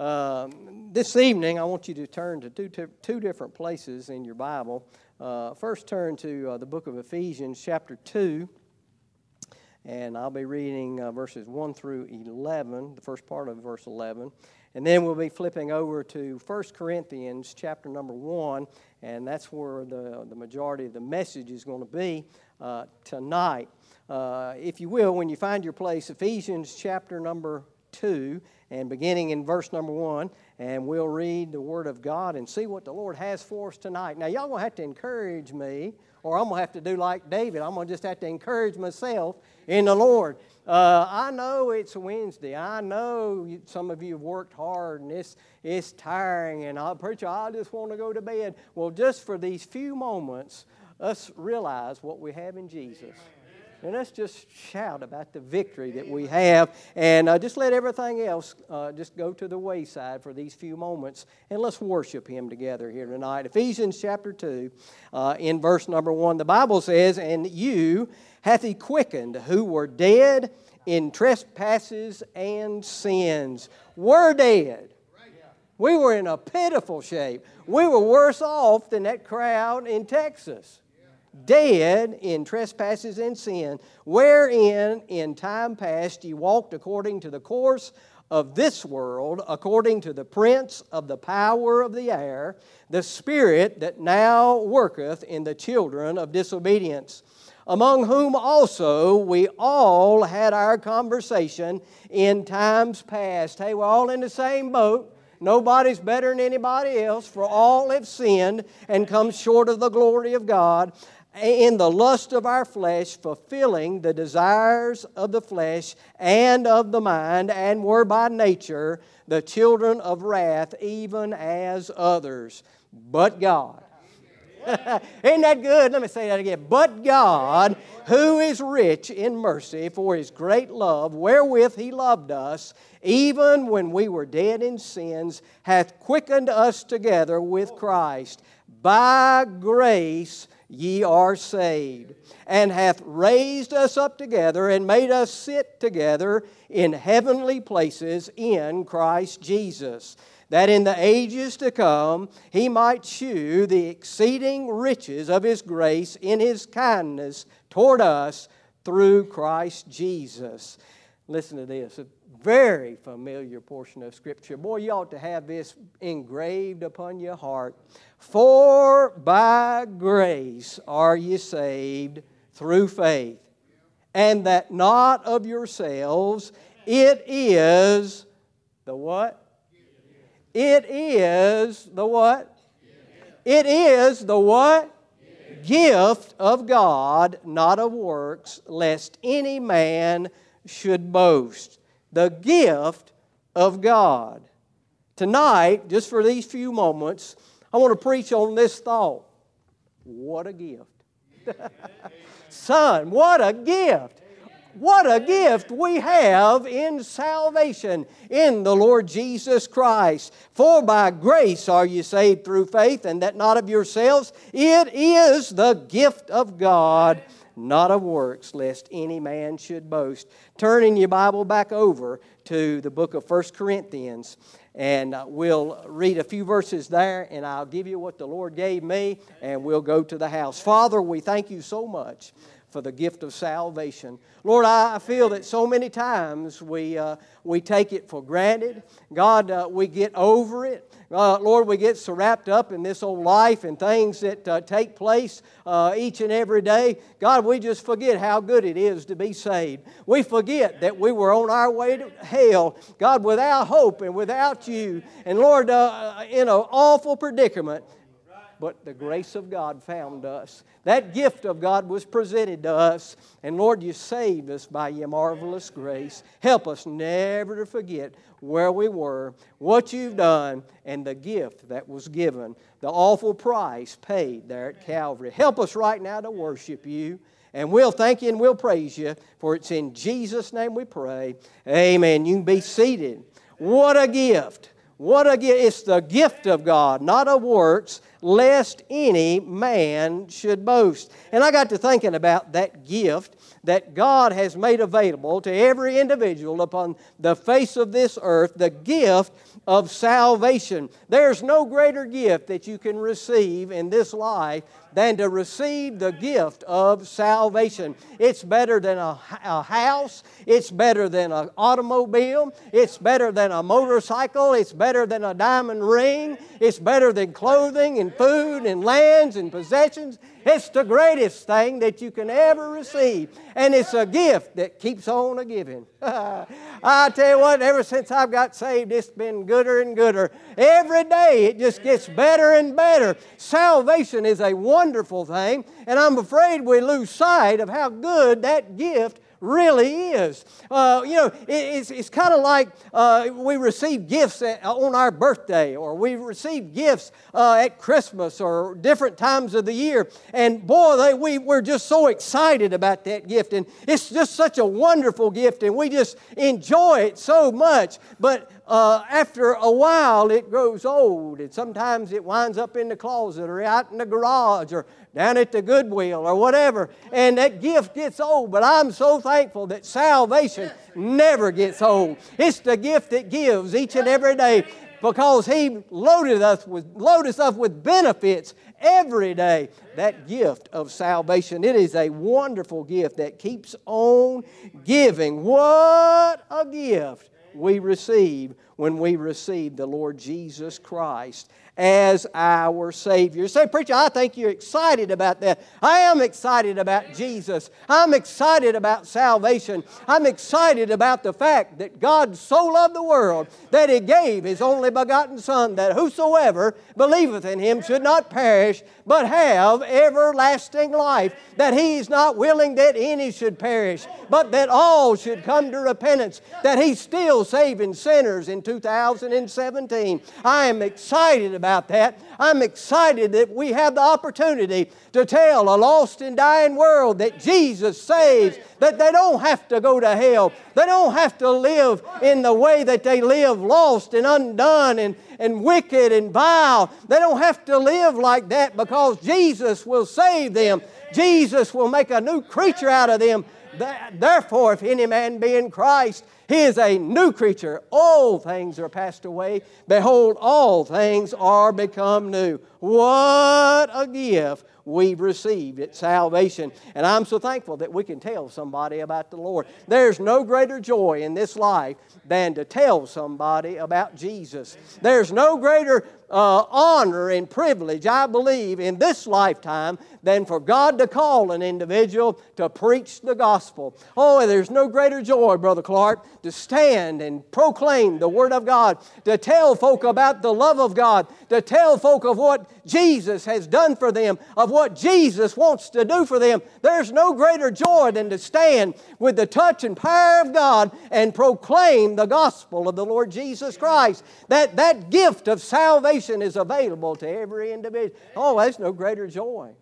Um, this evening, I want you to turn to two, two different places in your Bible. Uh, first, turn to uh, the book of Ephesians, chapter 2, and I'll be reading uh, verses 1 through 11, the first part of verse 11. And then we'll be flipping over to 1 Corinthians, chapter number 1, and that's where the, the majority of the message is going to be uh, tonight. Uh, if you will, when you find your place, Ephesians chapter number 2, and beginning in verse number 1, and we'll read the Word of God and see what the Lord has for us tonight. Now, y'all gonna have to encourage me, or I'm gonna have to do like David. I'm gonna just have to encourage myself in the Lord. Uh, I know it's Wednesday. I know some of you have worked hard and it's, it's tiring, and I'll preach, I just want to go to bed. Well, just for these few moments, us realize what we have in Jesus. Amen. And let's just shout about the victory that we have and uh, just let everything else uh, just go to the wayside for these few moments and let's worship Him together here tonight. Ephesians chapter 2, uh, in verse number 1, the Bible says, And you hath He quickened who were dead in trespasses and sins. We're dead. We were in a pitiful shape. We were worse off than that crowd in Texas dead in trespasses and sin, wherein in time past ye walked according to the course of this world, according to the prince of the power of the air, the spirit that now worketh in the children of disobedience, among whom also we all had our conversation in times past. Hey, we're all in the same boat. Nobody's better than anybody else, for all have sinned and come short of the glory of God in the lust of our flesh, fulfilling the desires of the flesh and of the mind, and were by nature the children of wrath, even as others. But God. Isn't that good? Let me say that again. But God, who is rich in mercy for his great love, wherewith he loved us, even when we were dead in sins, hath quickened us together with Christ. By grace, ye are saved, and hath raised us up together and made us sit together in heavenly places in Christ Jesus, that in the ages to come he might shew the exceeding riches of his grace in his kindness toward us through Christ Jesus. Listen to this. Very familiar portion of Scripture. Boy, you ought to have this engraved upon your heart. For by grace are ye saved through faith, and that not of yourselves, it is the what? It is the what? It is the what? Gift of God, not of works, lest any man should boast. The gift of God. Tonight, just for these few moments, I want to preach on this thought. What a gift. Son, what a gift. What a gift we have in salvation in the Lord Jesus Christ. For by grace are you saved through faith, and that not of yourselves. It is the gift of God, not of works, lest any man should boast. Turning your Bible back over to the book of 1 Corinthians. And uh, we'll read a few verses there, and I'll give you what the Lord gave me, and we'll go to the house. Father, we thank you so much for the gift of salvation. Lord, I feel that so many times we, uh, we take it for granted. God, uh, we get over it. Uh, Lord, we get so wrapped up in this old life and things that uh, take place uh, each and every day. God, we just forget how good it is to be saved. We forget that we were on our way to hell, God, without hope and without you. And Lord, uh, in an awful predicament but the grace of God found us. That gift of God was presented to us. And Lord, you saved us by your marvelous grace. Help us never to forget where we were, what you've done, and the gift that was given, the awful price paid there at Calvary. Help us right now to worship you. And we'll thank you and we'll praise you, for it's in Jesus' name we pray. Amen. You can be seated. What a gift! What a gift. It's the gift of God, not of works, lest any man should boast. And I got to thinking about that gift that God has made available to every individual upon the face of this earth the gift of salvation. There's no greater gift that you can receive in this life than to receive the gift of salvation. It's better than a, a house, it's better than an automobile, it's better than a motorcycle, it's better than a diamond ring, it's better than clothing and food and lands and possessions. It's the greatest thing that you can ever receive. And it's a gift that keeps on a giving. I tell you what, ever since I've got saved, it's been gooder and gooder. Every day it just gets better and better. Salvation is a wonderful thing, and I'm afraid we lose sight of how good that gift really is. Uh, you know, it, it's, it's kind of like uh, we receive gifts at, on our birthday, or we receive gifts uh, at Christmas, or different times of the year. And boy, they, we, we're just so excited about that gift. And it's just such a wonderful gift, and we just enjoy it so much. But uh, after a while, it grows old, and sometimes it winds up in the closet or out in the garage or down at the Goodwill or whatever, and that gift gets old. But I'm so thankful that salvation never gets old. It's the gift that gives each and every day because He loaded us with, loaded us up with benefits every day. That gift of salvation. It is a wonderful gift that keeps on giving. What a gift we receive when we receive the Lord Jesus Christ as our Savior. say, Preacher, I think you're excited about that. I am excited about Jesus. I'm excited about salvation. I'm excited about the fact that God so loved the world that He gave His only begotten Son, that whosoever believeth in Him should not perish, but have everlasting life. That He's not willing that any should perish, but that all should come to repentance. That He's still saving sinners in 2017. I am excited about about that. I'm excited that we have the opportunity to tell a lost and dying world that Jesus saves, that they don't have to go to hell. They don't have to live in the way that they live, lost and undone and, and wicked and vile. They don't have to live like that because Jesus will save them. Jesus will make a new creature out of them. Therefore, if any man be in Christ, he is a new creature. All things are passed away. Behold, all things are become new. What a gift we've received at salvation. And I'm so thankful that we can tell somebody about the Lord. There's no greater joy in this life than to tell somebody about Jesus. There's no greater uh, honor and privilege, I believe, in this lifetime than for God to call an individual to preach the gospel. Oh, there's no greater joy, Brother Clark, to stand and proclaim the Word of God, to tell folk about the love of God, to tell folk of what Jesus has done for them, of what Jesus wants to do for them. There's no greater joy than to stand with the touch and power of God and proclaim the gospel of the Lord Jesus Christ. That, that gift of salvation is available to every individual. Oh, that's no greater joy.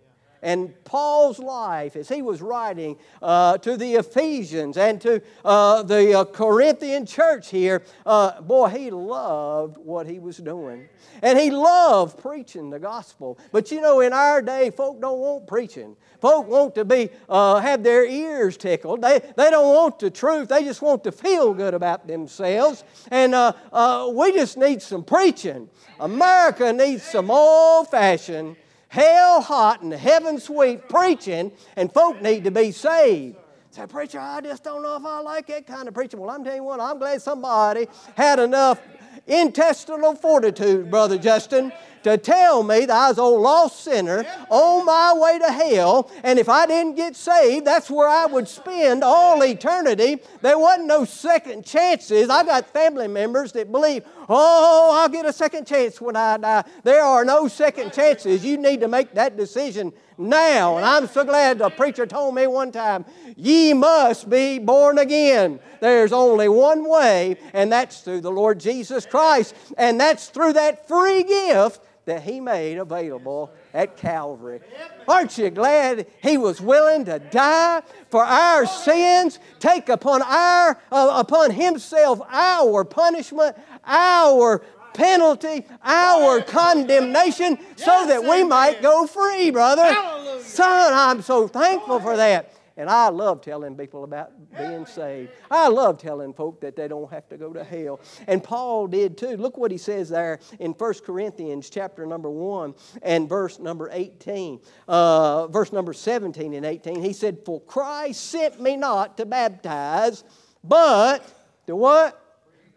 And Paul's life, as he was writing uh, to the Ephesians and to uh, the uh, Corinthian church here, uh, boy, he loved what he was doing. And he loved preaching the gospel. But you know, in our day, folk don't want preaching. Folk want to be, uh, have their ears tickled. They, they don't want the truth. They just want to feel good about themselves. And uh, we just need some preaching. America needs some old fashioned hell hot and heaven sweet preaching, and folk need to be saved. Say, preacher, I just don't know if I like that kind of preaching. Well, I'm telling you what, I'm glad somebody had enough intestinal fortitude, Brother Justin, to tell me that I was a lost sinner on my way to hell, and if I didn't get saved, that's where I would spend all eternity. There wasn't no second chances. I got family members that believe, oh, I'll get a second chance when I die. There are no second chances. You need to make that decision now. And I'm so glad the preacher told me one time, ye must be born again. There's only one way, and that's through the Lord Jesus Christ. And that's through that free gift that He made available at Calvary. Aren't you glad He was willing to die for our sins, take upon our uh, upon Himself our punishment, our penalty, our condemnation, so that we might go free, brother. Son, I'm so thankful for that. And I love telling people about being saved. I love telling folk that they don't have to go to hell. And Paul did too. Look what he says there in 1 Corinthians chapter number 1 and verse number 18. Uh, verse number 17 and 18. He said, For Christ sent me not to baptize, but to what?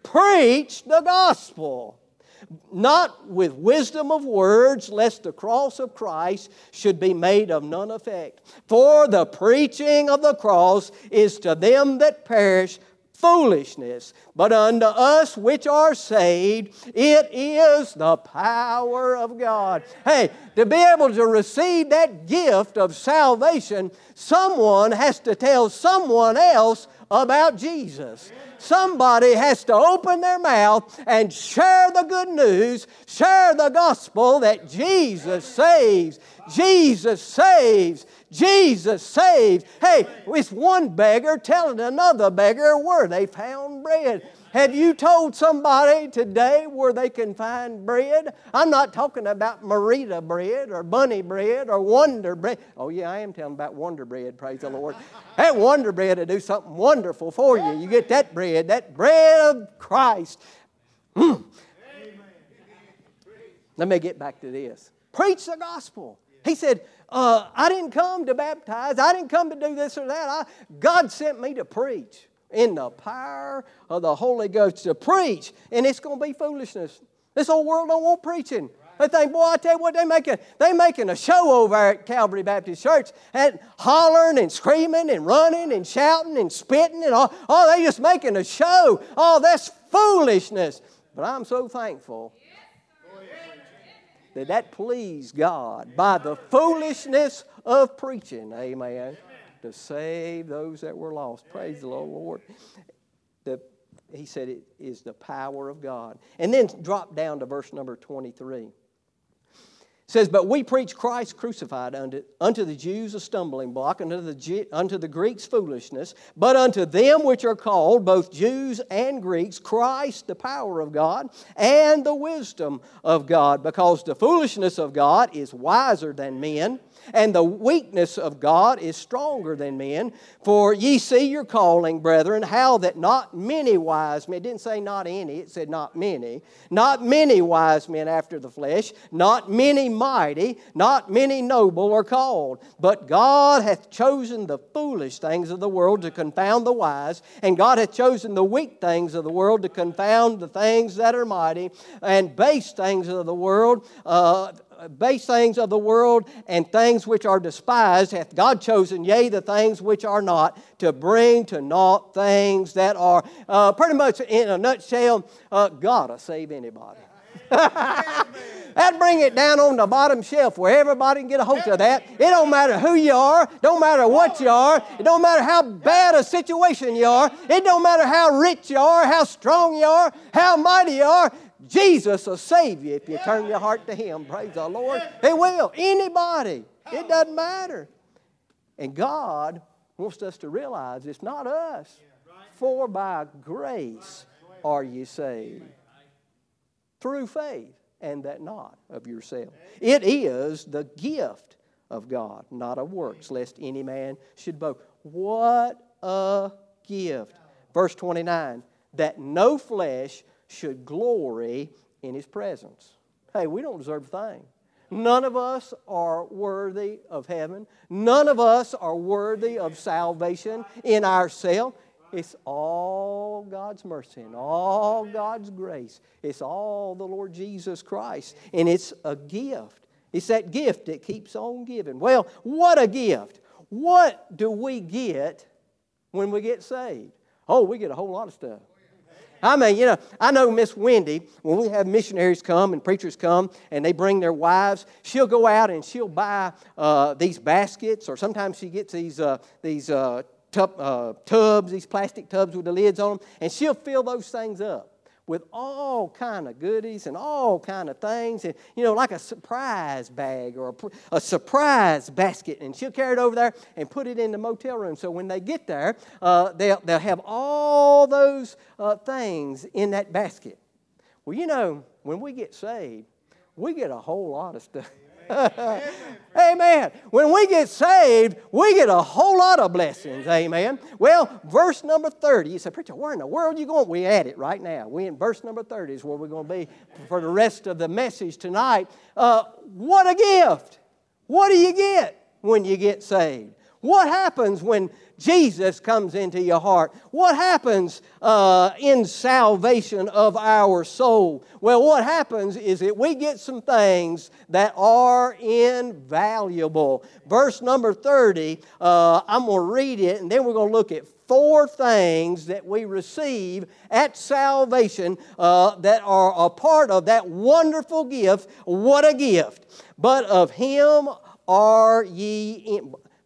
Preach the gospel not with wisdom of words, lest the cross of Christ should be made of none effect. For the preaching of the cross is to them that perish foolishness, but unto us which are saved, it is the power of God. Hey, to be able to receive that gift of salvation, someone has to tell someone else about Jesus. Somebody has to open their mouth and share the good news, share the gospel that Jesus saves. Jesus saves. Jesus saves. Hey, it's one beggar telling another beggar where they found bread. Have you told somebody today where they can find bread? I'm not talking about Merita bread or bunny bread or Wonder bread. Oh, yeah, I am telling about Wonder bread, praise the Lord. That Wonder bread will do something wonderful for you. You get that bread, that bread of Christ. Mm. Let me get back to this. Preach the gospel. He said, uh, I didn't come to baptize. I didn't come to do this or that. I, God sent me to preach in the power of the Holy Ghost to preach, and it's going to be foolishness. This whole world don't want preaching. They think, boy, I tell you what, they making they making a show over at Calvary Baptist Church and hollering and screaming and running and shouting and spitting and all. Oh, they just making a show. Oh, that's foolishness. But I'm so thankful that that pleased God by the foolishness of preaching. Amen to save those that were lost. Praise the Lord. The, he said it is the power of God. And then drop down to verse number 23 It says, But we preach Christ crucified unto, unto the Jews a stumbling block, unto the, unto the Greeks foolishness, but unto them which are called, both Jews and Greeks, Christ the power of God and the wisdom of God, because the foolishness of God is wiser than men and the weakness of God is stronger than men. For ye see your calling, brethren, how that not many wise men, didn't say not any, it said not many, not many wise men after the flesh, not many mighty, not many noble are called. But God hath chosen the foolish things of the world to confound the wise, and God hath chosen the weak things of the world to confound the things that are mighty, and base things of the world. Uh, base things of the world and things which are despised hath God chosen, yea, the things which are not, to bring to naught things that are. Uh, pretty much in a nutshell, uh, God will save anybody. That'd bring it down on the bottom shelf where everybody can get a hold of that. It don't matter who you are, don't matter what you are, it don't matter how bad a situation you are, it don't matter how rich you are, how strong you are, how mighty you are. Jesus will save you if you turn your heart to Him. Praise the Lord. He will. Anybody. It doesn't matter. And God wants us to realize it's not us. For by grace are you saved. Through faith, and that not of yourself. It is the gift of God, not of works, lest any man should boast. What a gift. Verse 29 that no flesh should glory in his presence. Hey, we don't deserve a thing. None of us are worthy of heaven. None of us are worthy of salvation in ourselves. It's all God's mercy and all God's grace. It's all the Lord Jesus Christ. And it's a gift. It's that gift that keeps on giving. Well, what a gift. What do we get when we get saved? Oh, we get a whole lot of stuff. I mean, you know, I know Miss Wendy, when we have missionaries come and preachers come and they bring their wives, she'll go out and she'll buy uh, these baskets, or sometimes she gets these, uh, these uh, tub, uh, tubs, these plastic tubs with the lids on them, and she'll fill those things up with all kind of goodies and all kind of things. And you know like a surprise bag or a, a, surprise basket. And she'll carry it over there and put it in the motel room. So when they get there uh, they'll, they'll have all those uh, things in that basket. Well you know when we get saved, we get a whole lot of stuff. Amen. When we get saved, we get a whole lot of blessings. Amen. Well, verse number 30, you say, Preacher, where in the world are you going? We at it right now. We in verse number 30 is where we're going to be for the rest of the message tonight. Uh, what a gift! What do you get when you get saved? What happens when Jesus comes into your heart. What happens uh, in salvation of our soul? Well, what happens is that we get some things that are invaluable. Verse number 30, uh, I'm going to read it and then we're going to look at four things that we receive at salvation uh, that are a part of that wonderful gift. What a gift! But of Him are ye.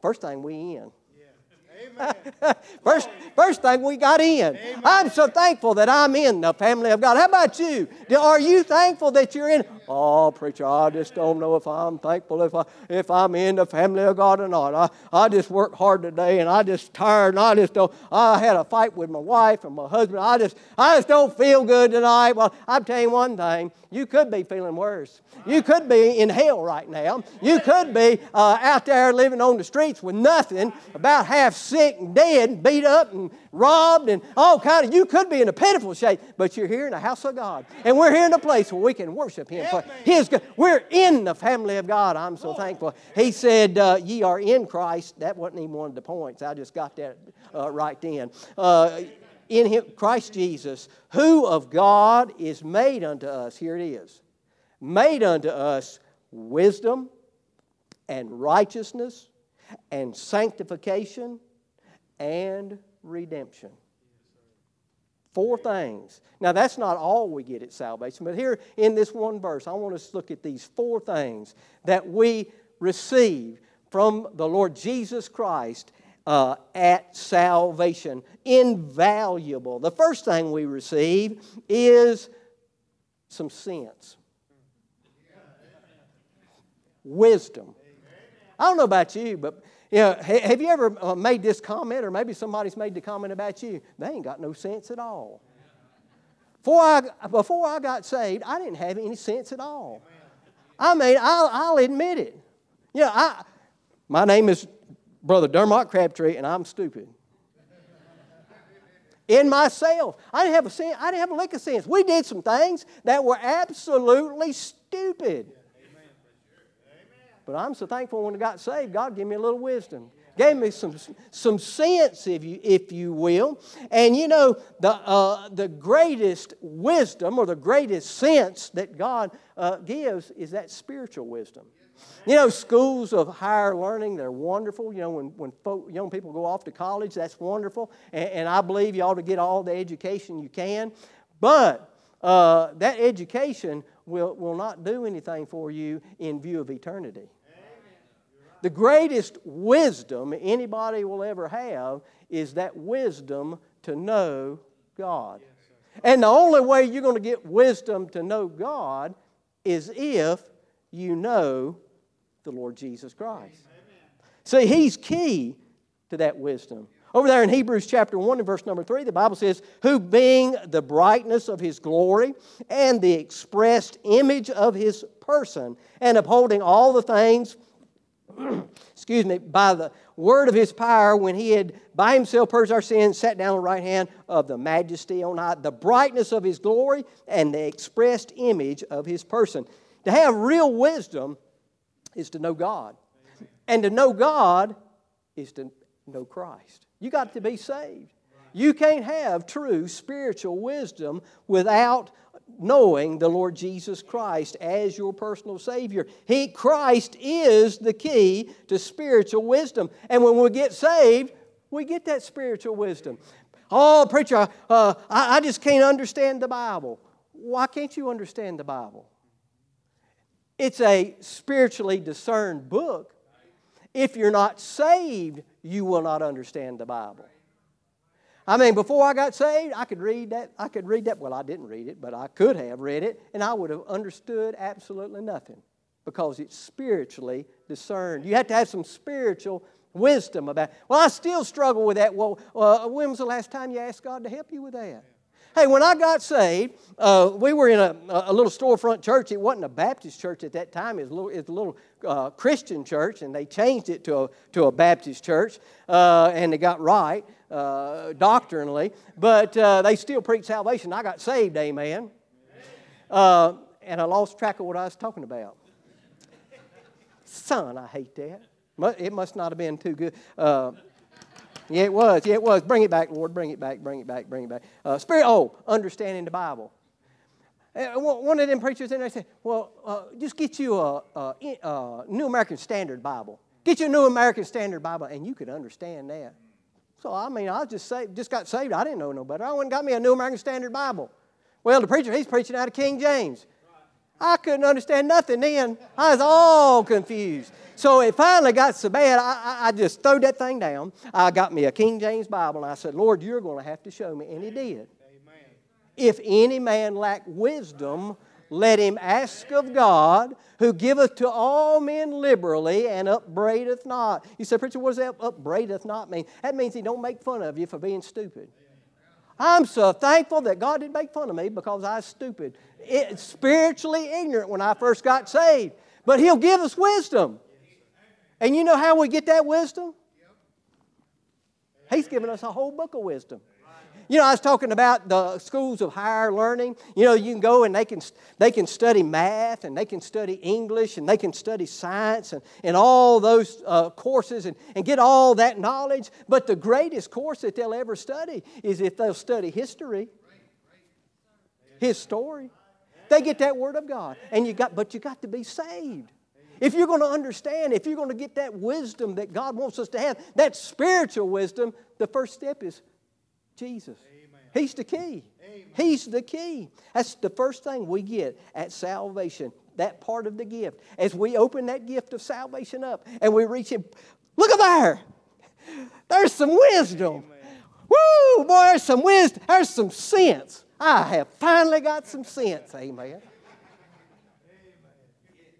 First thing we in. first, first thing we got in. Amen. I'm so thankful that I'm in the family of God. How about you? Are you thankful that you're in? Oh, preacher, I just don't know if I'm thankful if, I, if I'm in the family of God or not. I, I just worked hard today and I just tired and I just don't, I had a fight with my wife and my husband. I just, I just don't feel good tonight. Well, I'm telling you one thing. You could be feeling worse. You could be in hell right now. You could be uh, out there living on the streets with nothing, about half sick and dead and beat up and robbed and all kind of. You could be in a pitiful shape, but you're here in the house of God. And we're here in a place where we can worship Him. His, we're in the family of God. I'm so thankful. He said, uh, Ye are in Christ. That wasn't even one of the points. I just got that uh, right then. Uh, in him, Christ Jesus, who of God is made unto us, here it is, made unto us wisdom and righteousness and sanctification and redemption. Four things. Now, that's not all we get at salvation, but here in this one verse, I want us to look at these four things that we receive from the Lord Jesus Christ uh, at salvation. Invaluable. The first thing we receive is some sense, wisdom. I don't know about you, but you know, have you ever uh, made this comment, or maybe somebody's made the comment about you? They ain't got no sense at all. Before I, before I got saved, I didn't have any sense at all. I mean, I'll, I'll admit it. You know, I, my name is Brother Dermont Crabtree, and I'm stupid. In myself, I didn't have a sense, I didn't have a lick of sense. We did some things that were absolutely stupid. But I'm so thankful when I got saved, God gave me a little wisdom. Gave me some, some sense, if you, if you will. And you know, the, uh, the greatest wisdom or the greatest sense that God uh, gives is that spiritual wisdom. You know, schools of higher learning, they're wonderful. You know, when, when folk, young people go off to college, that's wonderful. And, and I believe you ought to get all the education you can. But uh, that education will, will not do anything for you in view of eternity. The greatest wisdom anybody will ever have is that wisdom to know God. And the only way you're going to get wisdom to know God is if you know the Lord Jesus Christ. See, He's key to that wisdom. Over there in Hebrews chapter 1 and verse number 3, the Bible says, Who being the brightness of his glory and the expressed image of his person, and upholding all the things, excuse me, by the word of his power, when he had by himself purged our sins, sat down on the right hand of the majesty on high, the brightness of his glory and the expressed image of his person. To have real wisdom is to know God. And to know God is to know Christ. You got to be saved. You can't have true spiritual wisdom without knowing the Lord Jesus Christ as your personal Savior. He, Christ is the key to spiritual wisdom. And when we get saved, we get that spiritual wisdom. Oh, preacher, uh, I, I just can't understand the Bible. Why can't you understand the Bible? It's a spiritually discerned book. If you're not saved, you will not understand the Bible. I mean, before I got saved, I could read that. I could read that. Well, I didn't read it, but I could have read it, and I would have understood absolutely nothing because it's spiritually discerned. You have to have some spiritual wisdom about. Well, I still struggle with that. Well, uh, when was the last time you asked God to help you with that? Hey, when I got saved, uh, we were in a, a little storefront church. It wasn't a Baptist church at that time. It was a little, was a little uh, Christian church, and they changed it to a, to a Baptist church, uh, and they got right uh, doctrinally. But uh, they still preach salvation. I got saved, amen. Uh, and I lost track of what I was talking about. Son, I hate that. It must not have been too good. Yeah, it was. Yeah, it was. Bring it back, Lord. Bring it back. Bring it back. Bring it back. Uh, spirit. Oh, understanding the Bible. Uh, one of them preachers in there said, "Well, uh, just get you a, a, a, New American Standard Bible. Get you a New American Standard Bible, and you could understand that." So I mean, I just saved, just got saved. I didn't know no better. I went and got me a New American Standard Bible. Well, the preacher he's preaching out of King James. I couldn't understand nothing then. I was all confused. So it finally got so bad, I, I, just threw that thing down. I got me a King James Bible, and I said, Lord, you're going to have to show me. And he did. Amen. If any man lack wisdom, let him ask of God, who giveth to all men liberally and upbraideth not. You say, Preacher, what does that upbraideth not mean? That means he don't make fun of you for being stupid. I'm so thankful that God didn't make fun of me because I was stupid, it, spiritually ignorant when I first got saved. But He'll give us wisdom. And you know how we get that wisdom? He's given us a whole book of wisdom. You know, I was talking about the schools of higher learning. You know, you can go and they can, they can study math and they can study English and they can study science and, and all those uh, courses and, and get all that knowledge. But the greatest course that they'll ever study is if they'll study history, his story. They get that Word of God. And you got, but you got to be saved. If you're going to understand, if you're going to get that wisdom that God wants us to have, that spiritual wisdom, the first step is Jesus. Amen. He's the key. Amen. He's the key. That's the first thing we get at salvation, that part of the gift. As we open that gift of salvation up and we reach Him, look at there. There's some wisdom. Amen. Woo, boy, there's some wisdom. There's some sense. I have finally got some sense. Amen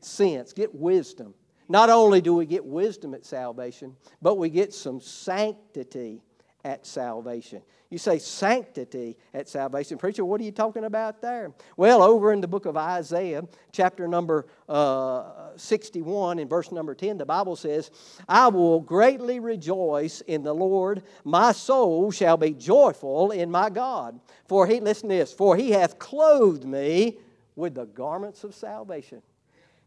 sense, get wisdom. Not only do we get wisdom at salvation, but we get some sanctity at salvation. You say sanctity at salvation. Preacher, what are you talking about there? Well, over in the book of Isaiah, chapter number uh, 61, in verse number 10, the Bible says, I will greatly rejoice in the Lord. My soul shall be joyful in my God. For he, listen to this, for he hath clothed me with the garments of salvation.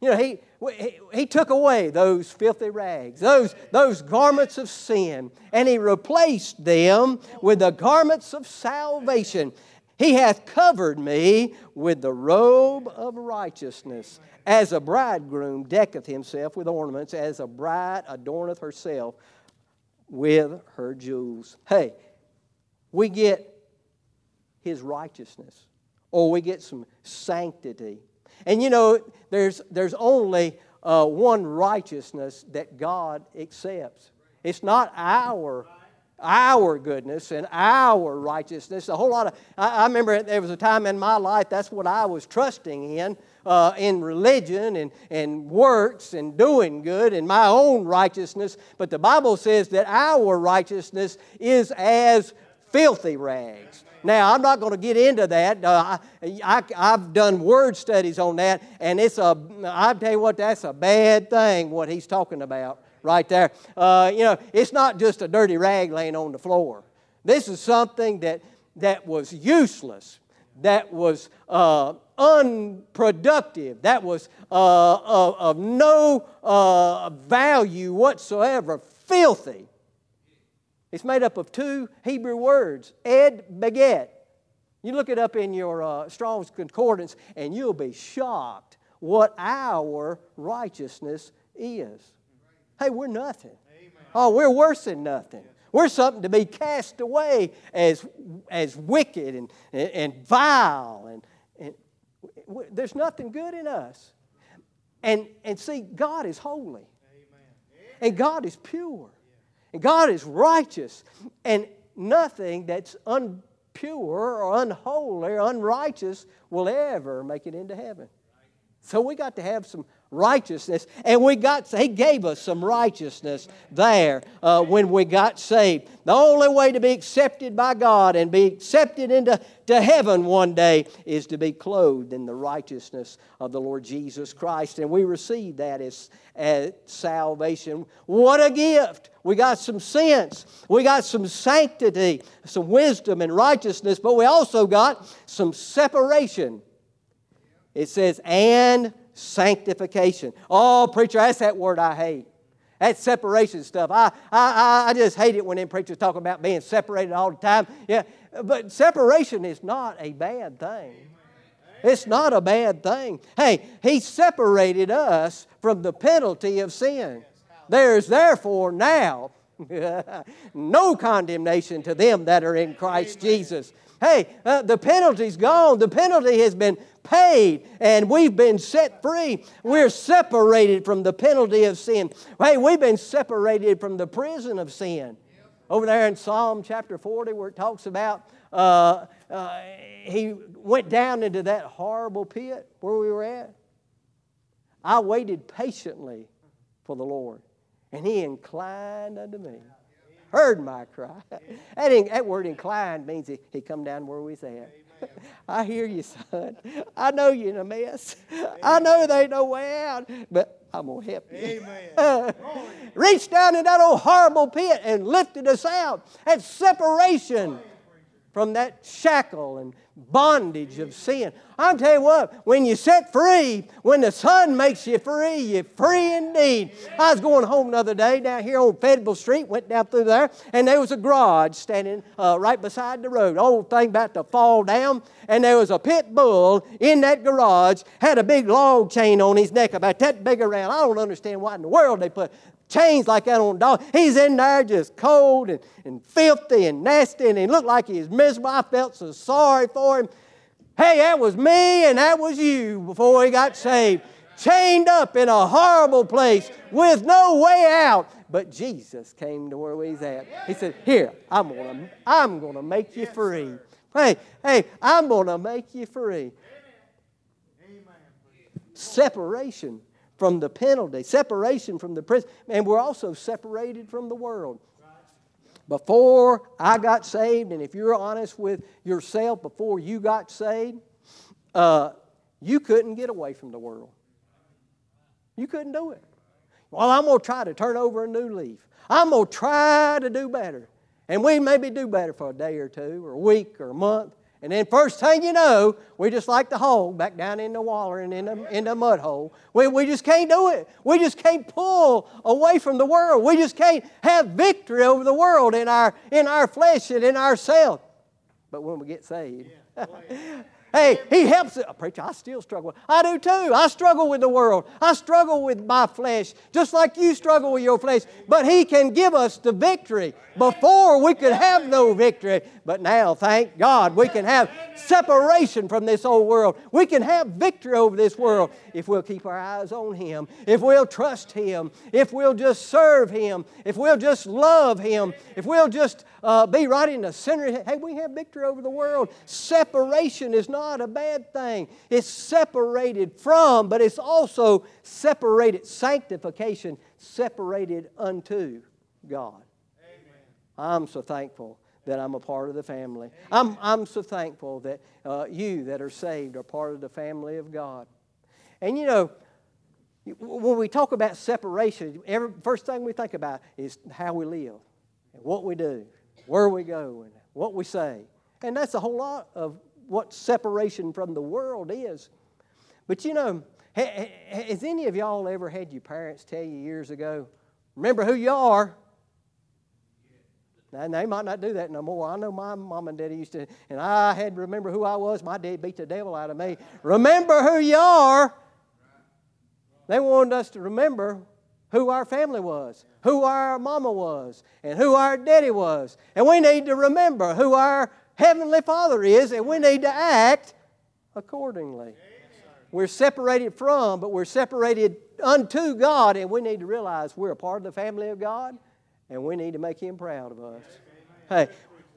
You know, he, he, he took away those filthy rags, those, those garments of sin, and he replaced them with the garments of salvation. He hath covered me with the robe of righteousness, as a bridegroom decketh himself with ornaments, as a bride adorneth herself with her jewels. Hey, we get his righteousness, or we get some sanctity and you know, there's, there's only uh, one righteousness that God accepts. It's not our our goodness and our righteousness. A whole lot of, I, I, remember there was a time in my life that's what I was trusting in, uh, in religion and, and works and doing good and my own righteousness. But the Bible says that our righteousness is as filthy rags. Now, I'm not going to get into that. Uh, I, have done word studies on that, and it's a, I tell you what, that's a bad thing, what he's talking about right there. Uh, you know, it's not just a dirty rag laying on the floor. This is something that, that was useless, that was uh, unproductive, that was uh, of, of, no uh, value whatsoever, filthy. It's made up of two Hebrew words, ed beget. You look it up in your uh, Strong's Concordance, and you'll be shocked what our righteousness is. Hey, we're nothing. Oh, we're worse than nothing. We're something to be cast away as, as wicked and, and, and vile. And, and there's nothing good in us. And, and see, God is holy. Amen. And God is pure. And God is righteous, and nothing that's unpure or unholy or unrighteous will ever make it into heaven. So we got to have some righteousness, and we got He gave us some righteousness there uh, when we got saved. The only way to be accepted by God and be accepted into to heaven one day is to be clothed in the righteousness of the Lord Jesus Christ, and we receive that as, as salvation. What a gift! We got some sense, we got some sanctity, some wisdom and righteousness, but we also got some separation. It says, and sanctification. Oh, preacher, that's that word I hate. That separation stuff. I, I, I just hate it when them preachers talk about being separated all the time. Yeah, but separation is not a bad thing. It's not a bad thing. Hey, He separated us from the penalty of sin. There is therefore now no condemnation to them that are in Christ Jesus. Hey, uh, the penalty's gone. The penalty has been paid and we've been set free. We're separated from the penalty of sin. Hey, we've been separated from the prison of sin. Over there in Psalm chapter 40, where it talks about uh, uh, he went down into that horrible pit where we were at. I waited patiently for the Lord, and he inclined unto me heard my cry. That, that word inclined means he, he come down where we at. I hear you, son. I know you're in a mess. I know there ain't no way out, but I'm going to help you. Amen. Reached down in that old horrible pit and lifted us out. That separation from that shackle and bondage of sin. I'm tell you what, when you set free, when the Son makes you free, you're free indeed. I was going home the other day down here on Fayetteville Street, went down through there, and there was a garage standing uh, right beside the road. Old thing about to fall down, and there was a pit bull in that garage, had a big log chain on his neck about that big around. I don't understand why in the world they put chains like that on a dog. He's in there just cold and, and filthy and nasty, and he looked like he was miserable. I felt so sorry for him. Hey, that was me and that was you before he got saved. Chained up in a horrible place with no way out. But Jesus came to where he's at. He said, Here, I'm gonna, I'm gonna make you free. Hey, hey, I'm gonna make you free. Separation from the penalty, separation from the prison, and we're also separated from the world. Before I got saved, and if you're honest with yourself, before you got saved, uh, you couldn't get away from the world. You couldn't do it. Well, I'm going to try to turn over a new leaf. I'm going to try to do better. And we maybe do better for a day or two, or a week, or a month. And then first thing you know, we just like the hole back down in the water and in the, in the mud hole. We, we just can't do it. We just can't pull away from the world. We just can't have victory over the world in our, in our flesh and in ourselves. But when we get saved, yeah. Oh, hey, He helps it. Preacher, I still struggle. I do too. I struggle with the world. I struggle with my flesh, just like you struggle with your flesh. But He can give us the victory. Before we could have no victory, but now, thank God, we can have separation from this old world. We can have victory over this world if we'll keep our eyes on Him, if we'll trust Him, if we'll just serve Him, if we'll just love Him, if we'll just uh, be right in the center. Hey, we have victory over the world. Separation is not a bad thing. It's separated from, but it's also separated, sanctification, separated unto God. I'm so thankful that I'm a part of the family. I'm, I'm so thankful that uh, you that are saved are part of the family of God. And you know, when we talk about separation, every first thing we think about is how we live, and what we do, where we go, and what we say. And that's a whole lot of what separation from the world is. But you know, has any of y'all ever had your parents tell you years ago, remember who you are? And they might not do that no more. I know my mom and daddy used to, and I had to remember who I was. My dad beat the devil out of me. Remember who you are. They wanted us to remember who our family was, who our mama was, and who our daddy was. And we need to remember who our Heavenly Father is, and we need to act accordingly. We're separated from, but we're separated unto God, and we need to realize we're a part of the family of God and we need to make Him proud of us. Hey,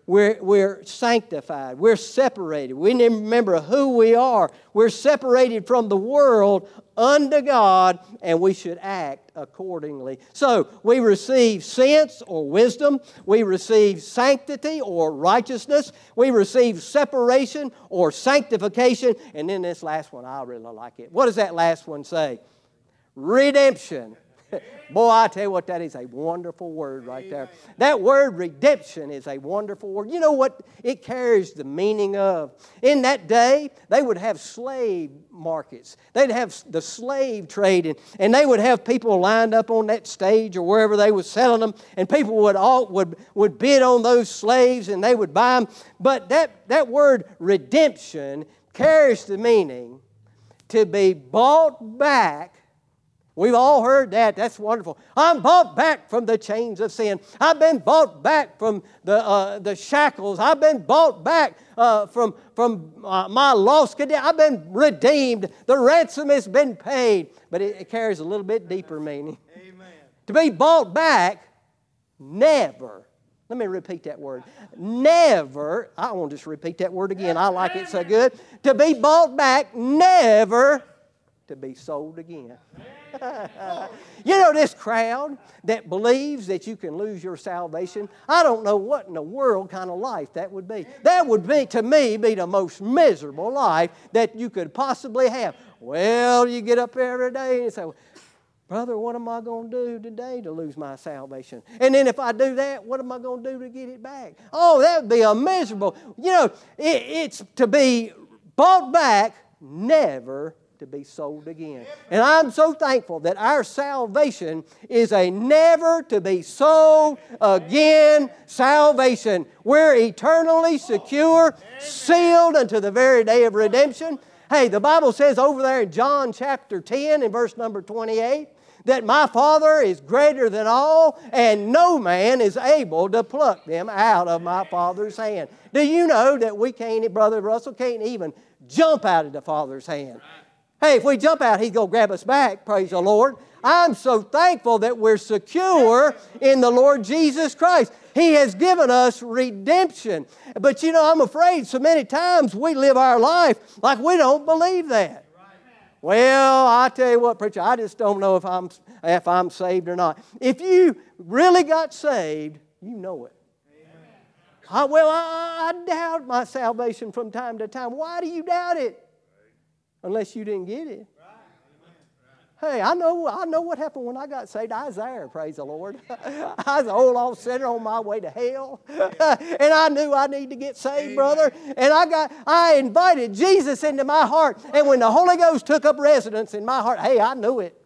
we're, we're sanctified. We're separated. We need to remember who we are. We're separated from the world unto God, and we should act accordingly. So we receive sense or wisdom. We receive sanctity or righteousness. We receive separation or sanctification. And then this last one, I really like it. What does that last one say? Redemption. Boy, I tell you what, that is a wonderful word right there. That word redemption is a wonderful word. You know what it carries the meaning of? In that day, they would have slave markets, they'd have the slave trade, and, and they would have people lined up on that stage or wherever they were selling them, and people would, all, would, would bid on those slaves and they would buy them. But that, that word redemption carries the meaning to be bought back We've all heard that. That's wonderful. I'm bought back from the chains of sin. I've been bought back from the, uh, the shackles. I've been bought back uh, from, from uh, my lost condition. I've been redeemed. The ransom has been paid. But it, it carries a little bit deeper meaning. Amen. To be bought back, never. Let me repeat that word. Never, I want to just repeat that word again. I like it so good. To be bought back, never to be sold again. you know, this crowd that believes that you can lose your salvation, I don't know what in the world kind of life that would be. That would be, to me, be the most miserable life that you could possibly have. Well, you get up every day and say, Brother, what am I going to do today to lose my salvation? And then if I do that, what am I going to do to get it back? Oh, that would be a miserable. You know, it, it's to be bought back, never to be sold again. And I'm so thankful that our salvation is a never to be sold again salvation. We're eternally secure, sealed unto the very day of redemption. Hey, the Bible says over there in John chapter 10 and verse number 28 that my Father is greater than all, and no man is able to pluck them out of my Father's hand. Do you know that we can't, Brother Russell, can't even jump out of the Father's hand? Hey, if we jump out, He's going to grab us back. Praise the Lord. I'm so thankful that we're secure in the Lord Jesus Christ. He has given us redemption. But you know, I'm afraid so many times we live our life like we don't believe that. Well, I tell you what, preacher, I just don't know if I'm, if I'm saved or not. If you really got saved, you know it. I, well, I, I doubt my salvation from time to time. Why do you doubt it? Unless you didn't get it. Hey, I know, I know what happened when I got saved. I was there, praise the Lord. I was an old lost sinner on my way to hell. and I knew I needed to get saved, Amen. brother. And I got I invited Jesus into my heart. And when the Holy Ghost took up residence in my heart, hey, I knew it.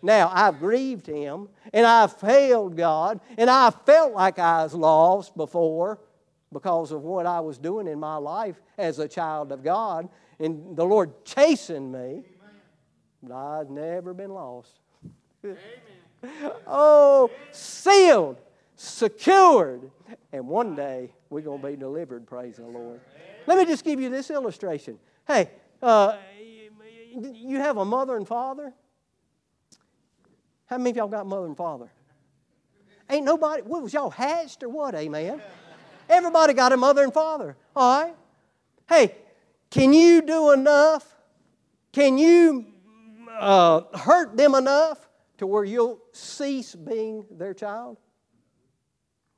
Now, I've grieved him, and I've failed God, and I felt like I was lost before because of what I was doing in my life as a child of God and the Lord chastened me, but I've never been lost. oh, sealed, secured, and one day we're going to be delivered, praise the Lord. Let me just give you this illustration. Hey, uh, you have a mother and father? How many of y'all got mother and father? Ain't nobody, what was y'all hatched or what, amen? Everybody got a mother and father, all right? Hey, can you do enough? Can you uh, hurt them enough to where you'll cease being their child?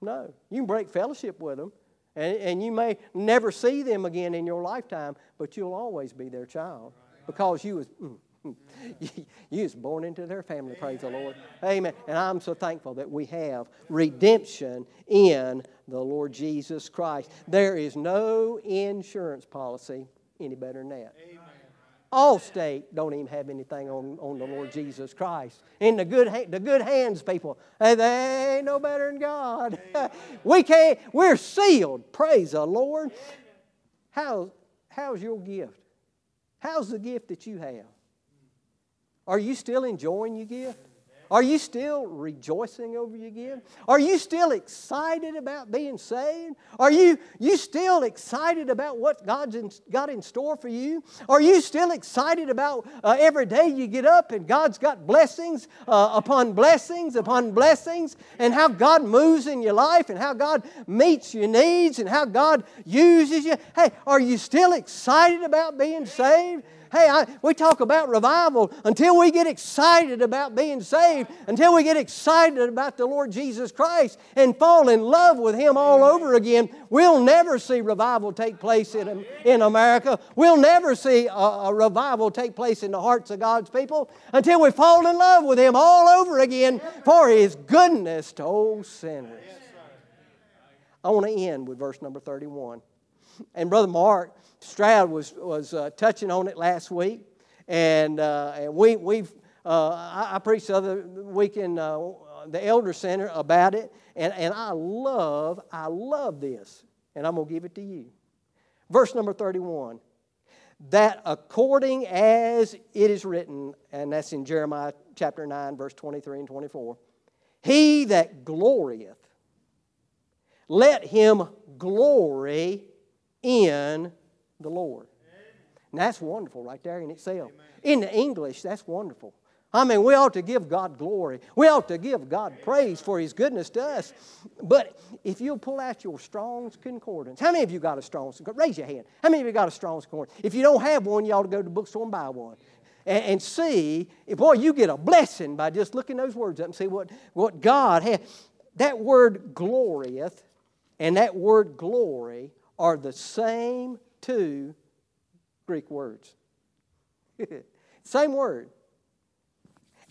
No. You can break fellowship with them, and, and you may never see them again in your lifetime, but you'll always be their child because you was. Mm, you was born into their family, praise the Lord. Amen. And I'm so thankful that we have redemption in the Lord Jesus Christ. There is no insurance policy any better than that. Amen. Allstate don't even have anything on, on the Lord Jesus Christ. In the good, the good hands, people, they ain't no better than God. we can't, we're sealed. Praise the Lord. How, how's your gift? How's the gift that you have? Are you still enjoying your gift? Are you still rejoicing over you again? Are you still excited about being saved? Are you, you still excited about what God's in, got in store for you? Are you still excited about uh, every day you get up and God's got blessings uh, upon blessings upon blessings and how God moves in your life and how God meets your needs and how God uses you? Hey, are you still excited about being saved? Hey, I, we talk about revival until we get excited about being saved, until we get excited about the Lord Jesus Christ and fall in love with Him all over again. We'll never see revival take place in, in America. We'll never see a, a revival take place in the hearts of God's people until we fall in love with Him all over again for His goodness to old sinners. I want to end with verse number 31. And Brother Mark Stroud was, was uh, touching on it last week, and, uh, and we, we've, uh, I, I, preached the other week in uh, the Elder Center about it, and, and I love, I love this, and I'm going to give it to you. Verse number 31 that according as it is written, and that's in Jeremiah chapter 9, verse 23 and 24, he that glorieth, let him glory in the Lord. And that's wonderful right there in itself. In the English, that's wonderful. I mean, we ought to give God glory. We ought to give God praise for His goodness to us. But if you'll pull out your Strong's Concordance, how many of you got a Strong's Concordance? Raise your hand. How many of you got a Strong's Concordance? If you don't have one, you ought to go to the bookstore and buy one. And, and see, if boy, you get a blessing by just looking those words up and see what, what God has. That word glorieth and that word glory are the same two Greek words. Same word.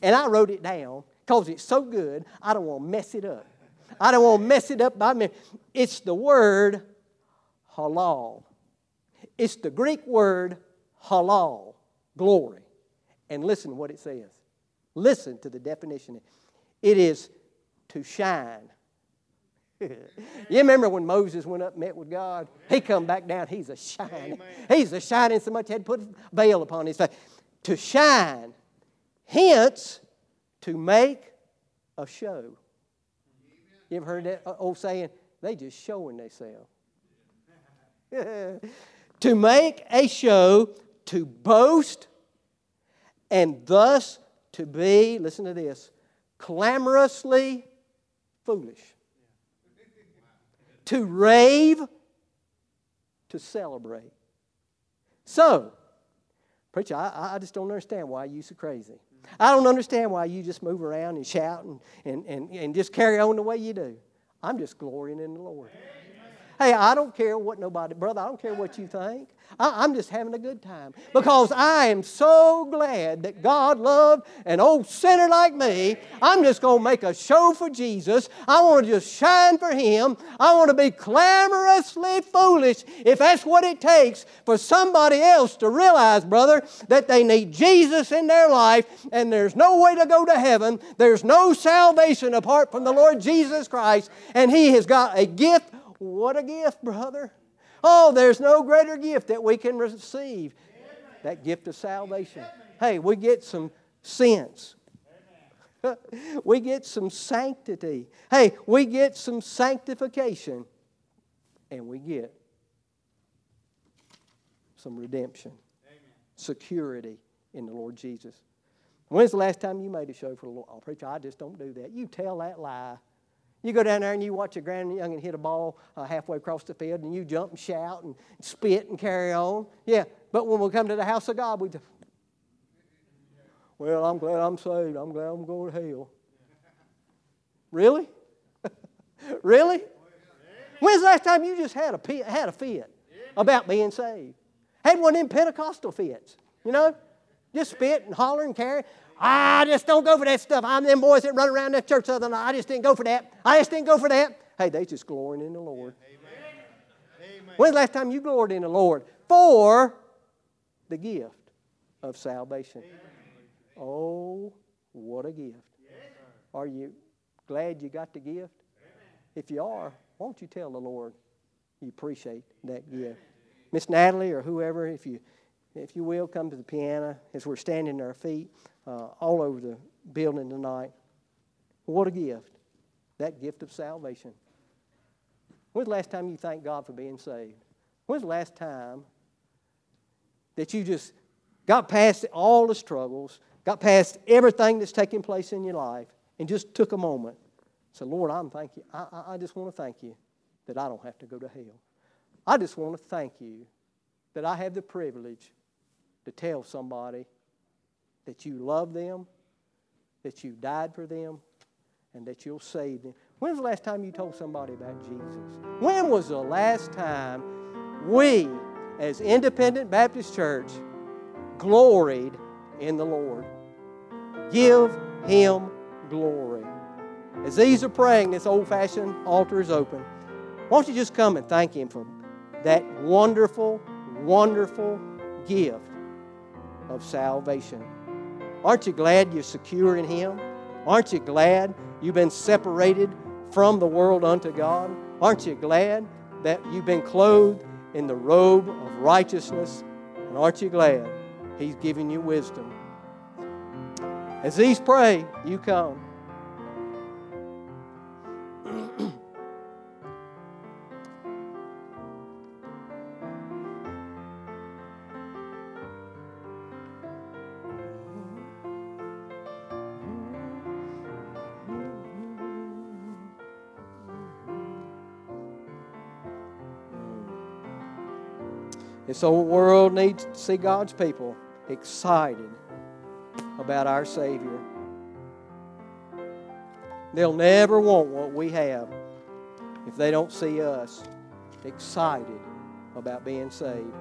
And I wrote it down because it's so good, I don't want to mess it up. I don't want to mess it up by me. It's the word halal. It's the Greek word halal, glory. And listen to what it says. Listen to the definition. It is to shine you remember when Moses went up and met with God? He come back down, he's a shining. He's a shining so much he had to put a veil upon his face. To shine, hence to make a show. You ever heard that old saying? They just showing themselves. to make a show, to boast, and thus to be, listen to this, clamorously foolish to rave, to celebrate. So, preacher, I, I just don't understand why you so crazy. I don't understand why you just move around and shout and, and, and, and just carry on the way you do. I'm just glorying in the Lord. Hey, I don't care what nobody, brother, I don't care what you think. I, am just having a good time because I am so glad that God loved an old sinner like me. I'm just going to make a show for Jesus. I want to just shine for Him. I want to be clamorously foolish if that's what it takes for somebody else to realize, brother, that they need Jesus in their life and there's no way to go to heaven. There's no salvation apart from the Lord Jesus Christ, and He has got a gift. What a gift, brother! Oh, there's no greater gift that we can receive that gift of salvation. Hey, we get some sense. we get some sanctity. Hey, we get some sanctification. And we get some redemption, security in the Lord Jesus. When's the last time you made a show for the Lord? Oh, preacher, I just don't do that. You tell that lie. You go down there and you watch a grand youngin hit a ball uh, halfway across the field and you jump and shout and spit and carry on. Yeah, but when we come to the house of God, we just, well, I'm glad I'm saved. I'm glad I'm going to hell. Really? really? When's the last time you just had a, had a fit about being saved? Had one of them Pentecostal fits, you know? Just spit and holler and carry. I just don't go for that stuff. I'm them boys that run around that church the other night. I just didn't go for that. I just didn't go for that. Hey, they just glorying in the Lord. Amen. When's the last time you gloried in the Lord? For the gift of salvation. Amen. Oh, what a gift. Are you glad you got the gift? If you are, won't you tell the Lord you appreciate that gift? Miss Natalie or whoever, if you if you will, come to the piano as we're standing on our feet uh, all over the building tonight. What a gift. That gift of salvation. When's the last time you thanked God for being saved? When's the last time that you just got past all the struggles, got past everything that's taking place in your life, and just took a moment? and Said, Lord, I'm thank you. I, I, I just want to thank you that I don't have to go to hell. I just want to thank you that I have the privilege to tell somebody that you love them, that you died for them, and that you'll save them. When's the last time you told somebody about Jesus? When was the last time we, as Independent Baptist Church, gloried in the Lord? Give Him glory. As these are praying, this old fashioned altar is open. Why don't you just come and thank Him for that wonderful, wonderful gift of salvation? Aren't you glad you're secure in Him? Aren't you glad you've been separated from the world unto God? Aren't you glad that you've been clothed in the robe of righteousness? And aren't you glad He's giving you wisdom? As these pray, you come. This old world needs to see God's people excited about our Savior. They'll never want what we have if they don't see us excited about being saved.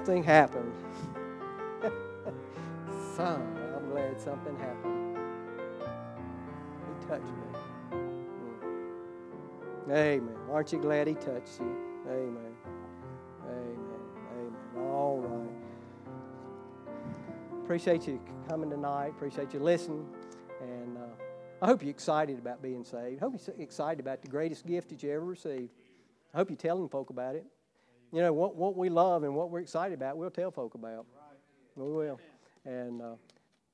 Something happened. Son, I'm glad something happened. He touched me. Amen. Aren't you glad he touched you? Amen. Amen. Amen. All right. Appreciate you coming tonight. Appreciate you listening. And uh, I hope you're excited about being saved. I hope you're excited about the greatest gift that you ever received. I hope you're telling folk about it. You know, what, what we love and what we're excited about, we'll tell folk about. We will. And uh,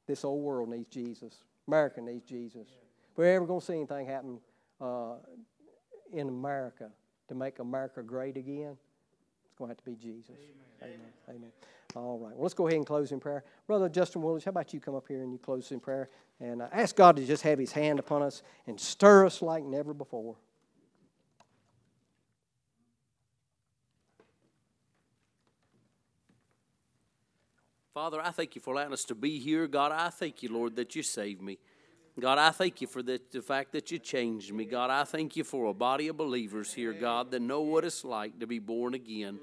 this old world needs Jesus. America needs Jesus. If we're ever going to see anything happen uh, in America to make America great again, it's going to have to be Jesus. Amen. Amen. Amen. All right. Well, let's go ahead and close in prayer. Brother Justin Willis, how about you come up here and you close in prayer and uh, ask God to just have His hand upon us and stir us like never before. Father, I thank you for allowing us to be here. God, I thank you, Lord, that you saved me. God, I thank you for the, the fact that you changed me. God, I thank you for a body of believers here, God, that know what it's like to be born again.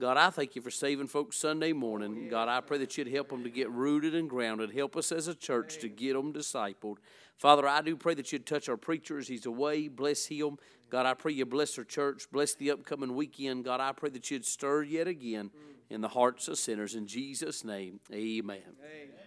God, I thank you for saving folks Sunday morning. God, I pray that you'd help them to get rooted and grounded. Help us as a church to get them discipled. Father, I do pray that you'd touch our preacher as he's away. Bless him. God, I pray you bless our church. Bless the upcoming weekend. God, I pray that you'd stir yet again in the hearts of sinners. In Jesus' name, amen. amen.